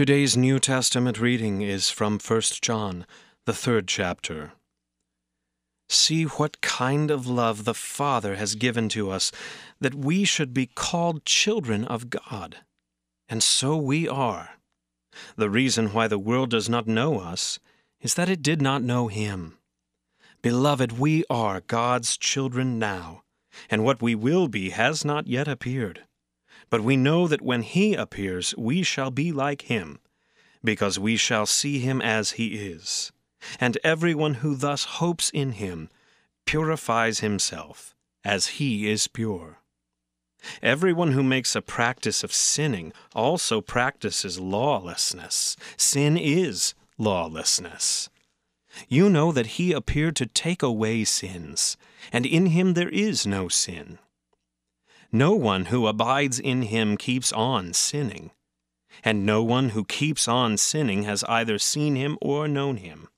Today's New Testament reading is from 1 John, the third chapter. See what kind of love the Father has given to us, that we should be called children of God. And so we are. The reason why the world does not know us is that it did not know Him. Beloved, we are God's children now, and what we will be has not yet appeared. But we know that when He appears, we shall be like Him, because we shall see Him as He is. And everyone who thus hopes in Him purifies himself, as He is pure. Everyone who makes a practice of sinning also practices lawlessness. Sin is lawlessness. You know that he appeared to take away sins, and in him there is no sin. No one who abides in him keeps on sinning, and no one who keeps on sinning has either seen him or known him.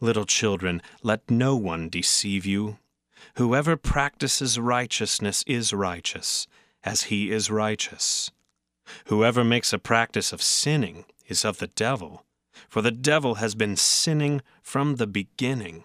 Little children, let no one deceive you. Whoever practices righteousness is righteous, as he is righteous. Whoever makes a practice of sinning is of the devil, for the devil has been sinning from the beginning.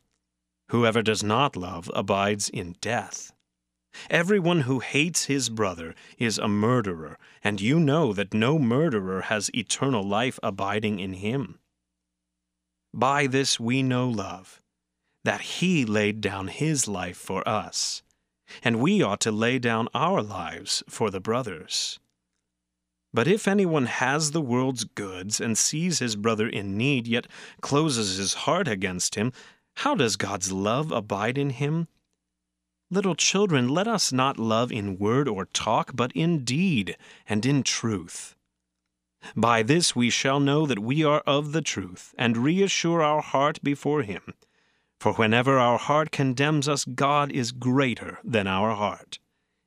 Whoever does not love abides in death. Everyone who hates his brother is a murderer, and you know that no murderer has eternal life abiding in him. By this we know love that he laid down his life for us, and we ought to lay down our lives for the brothers. But if anyone has the world's goods and sees his brother in need, yet closes his heart against him, how does God's love abide in him? Little children, let us not love in word or talk, but in deed and in truth. By this we shall know that we are of the truth, and reassure our heart before him. For whenever our heart condemns us, God is greater than our heart,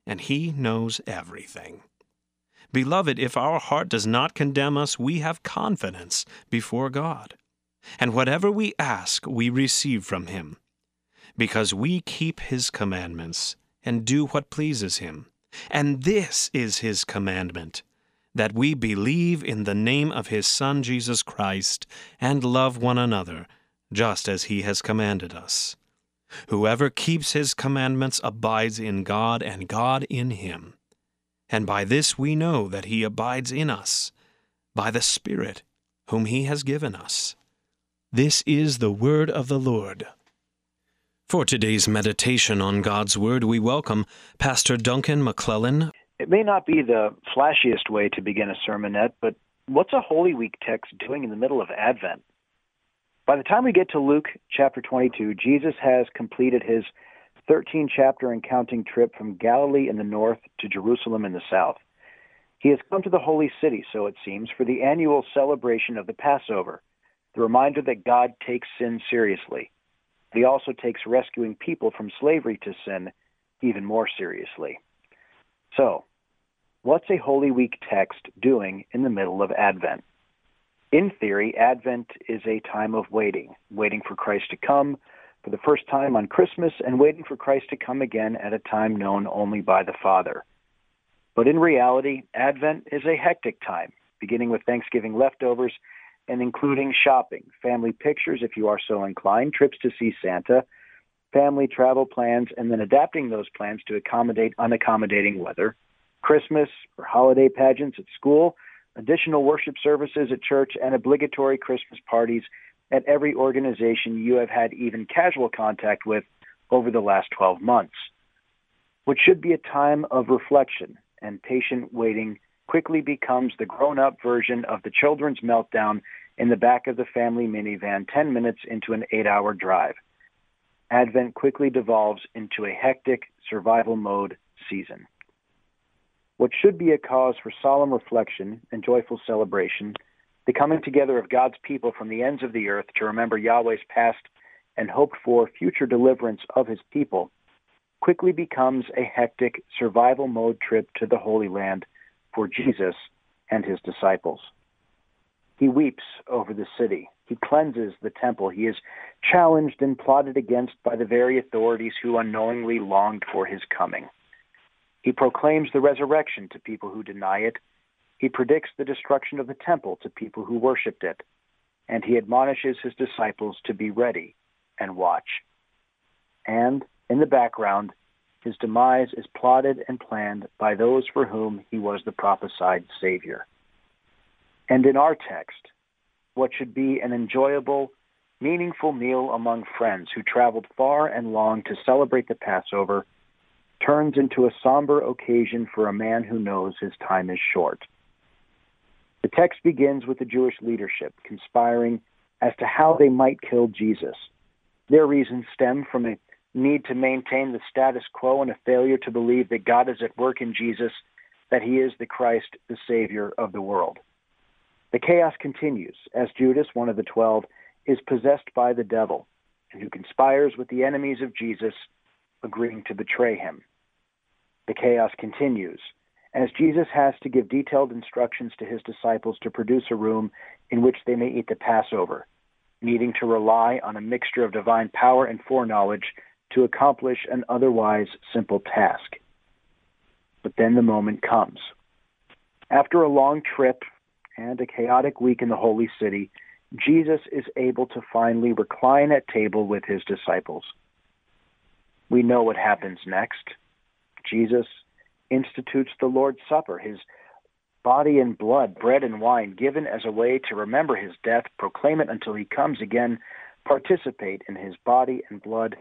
and He knows everything. Beloved, if our heart does not condemn us, we have confidence before God. And whatever we ask, we receive from Him, because we keep His commandments and do what pleases Him. And this is His commandment that we believe in the name of His Son Jesus Christ and love one another just as he has commanded us. Whoever keeps his commandments abides in God, and God in him. And by this we know that he abides in us, by the Spirit whom he has given us. This is the word of the Lord. For today's meditation on God's Word, we welcome Pastor Duncan McClellan. It may not be the flashiest way to begin a sermonette, but what's a Holy Week text doing in the middle of Advent? By the time we get to Luke chapter 22, Jesus has completed his 13 chapter and counting trip from Galilee in the north to Jerusalem in the south. He has come to the holy city, so it seems, for the annual celebration of the Passover, the reminder that God takes sin seriously. He also takes rescuing people from slavery to sin even more seriously. So, what's a Holy Week text doing in the middle of Advent? In theory, Advent is a time of waiting, waiting for Christ to come for the first time on Christmas and waiting for Christ to come again at a time known only by the Father. But in reality, Advent is a hectic time, beginning with Thanksgiving leftovers and including shopping, family pictures if you are so inclined, trips to see Santa, family travel plans, and then adapting those plans to accommodate unaccommodating weather, Christmas or holiday pageants at school, additional worship services at church, and obligatory Christmas parties at every organization you have had even casual contact with over the last 12 months. What should be a time of reflection and patient waiting quickly becomes the grown up version of the children's meltdown in the back of the family minivan 10 minutes into an eight hour drive. Advent quickly devolves into a hectic survival mode season. What should be a cause for solemn reflection and joyful celebration, the coming together of God's people from the ends of the earth to remember Yahweh's past and hoped for future deliverance of his people, quickly becomes a hectic survival mode trip to the Holy Land for Jesus and his disciples. He weeps over the city. He cleanses the temple. He is challenged and plotted against by the very authorities who unknowingly longed for his coming. He proclaims the resurrection to people who deny it. He predicts the destruction of the temple to people who worshipped it. And he admonishes his disciples to be ready and watch. And in the background, his demise is plotted and planned by those for whom he was the prophesied Savior. And in our text, what should be an enjoyable, meaningful meal among friends who traveled far and long to celebrate the Passover turns into a somber occasion for a man who knows his time is short. The text begins with the Jewish leadership conspiring as to how they might kill Jesus. Their reasons stem from a need to maintain the status quo and a failure to believe that God is at work in Jesus, that he is the Christ, the Savior of the world. The chaos continues as Judas, one of the twelve, is possessed by the devil and who conspires with the enemies of Jesus, agreeing to betray him. The chaos continues as Jesus has to give detailed instructions to his disciples to produce a room in which they may eat the Passover, needing to rely on a mixture of divine power and foreknowledge to accomplish an otherwise simple task. But then the moment comes. After a long trip and a chaotic week in the Holy City, Jesus is able to finally recline at table with his disciples. We know what happens next. Jesus institutes the Lord's Supper, his body and blood, bread and wine, given as a way to remember his death, proclaim it until he comes again, participate in his body and blood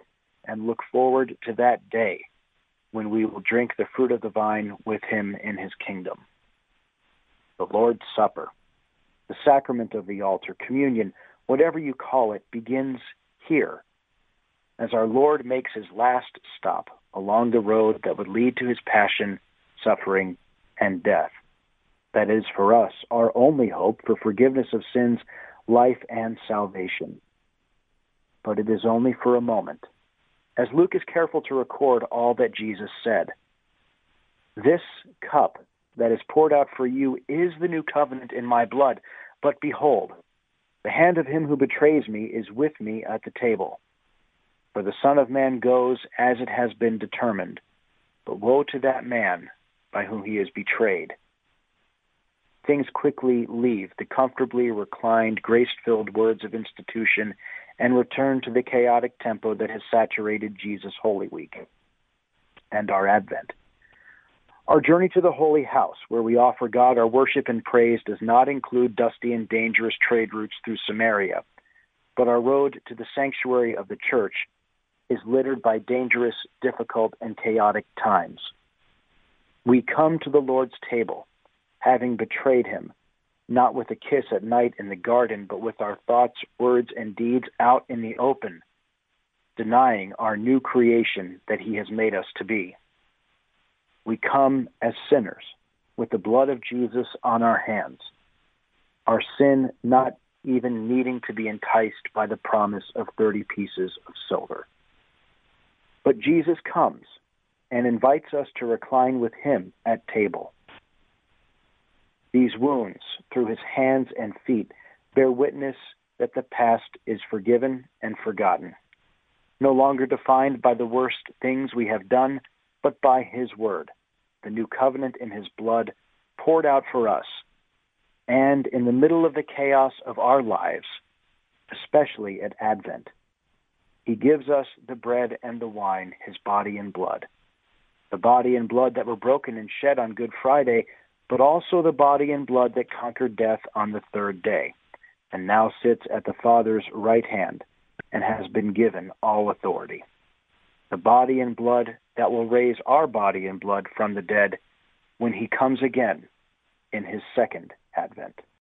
and look forward to that day when we will drink the fruit of the vine with him in his kingdom. The Lord's Supper, the sacrament of the altar, communion, whatever you call it, begins here as our Lord makes his last stop along the road that would lead to his passion, suffering, and death. That is, for us, our only hope for forgiveness of sins, life, and salvation. But it is only for a moment as Luke is careful to record all that Jesus said. This cup that is poured out for you is the new covenant in my blood. But behold, the hand of him who betrays me is with me at the table. For the Son of Man goes as it has been determined, but woe to that man by whom he is betrayed. Things quickly leave the comfortably reclined, grace filled words of institution and return to the chaotic tempo that has saturated Jesus Holy Week and our Advent. Our journey to the Holy House, where we offer God our worship and praise, does not include dusty and dangerous trade routes through Samaria, but our road to the sanctuary of the church is littered by dangerous, difficult, and chaotic times. We come to the Lord's table, having betrayed him, not with a kiss at night in the garden, but with our thoughts, words, and deeds out in the open, denying our new creation that He has made us to be. We come as sinners with the blood of Jesus on our hands, our sin not even needing to be enticed by the promise of 30 pieces of silver. But Jesus comes and invites us to recline with Him at table these wounds through his hands and feet bear witness that the past is forgiven and forgotten, no longer defined by the worst things we have done, but by his word, the new covenant in his blood poured out for us. And in the middle of the chaos of our lives, especially at Advent, he gives us the bread and the wine, his body and blood. The body and blood that were broken and shed on Good Friday but also the body and blood that conquered death on the third day, and now sits at the Father's right hand, and has been given all authority. The body and blood that will raise our body and blood from the dead when he comes again in his second advent.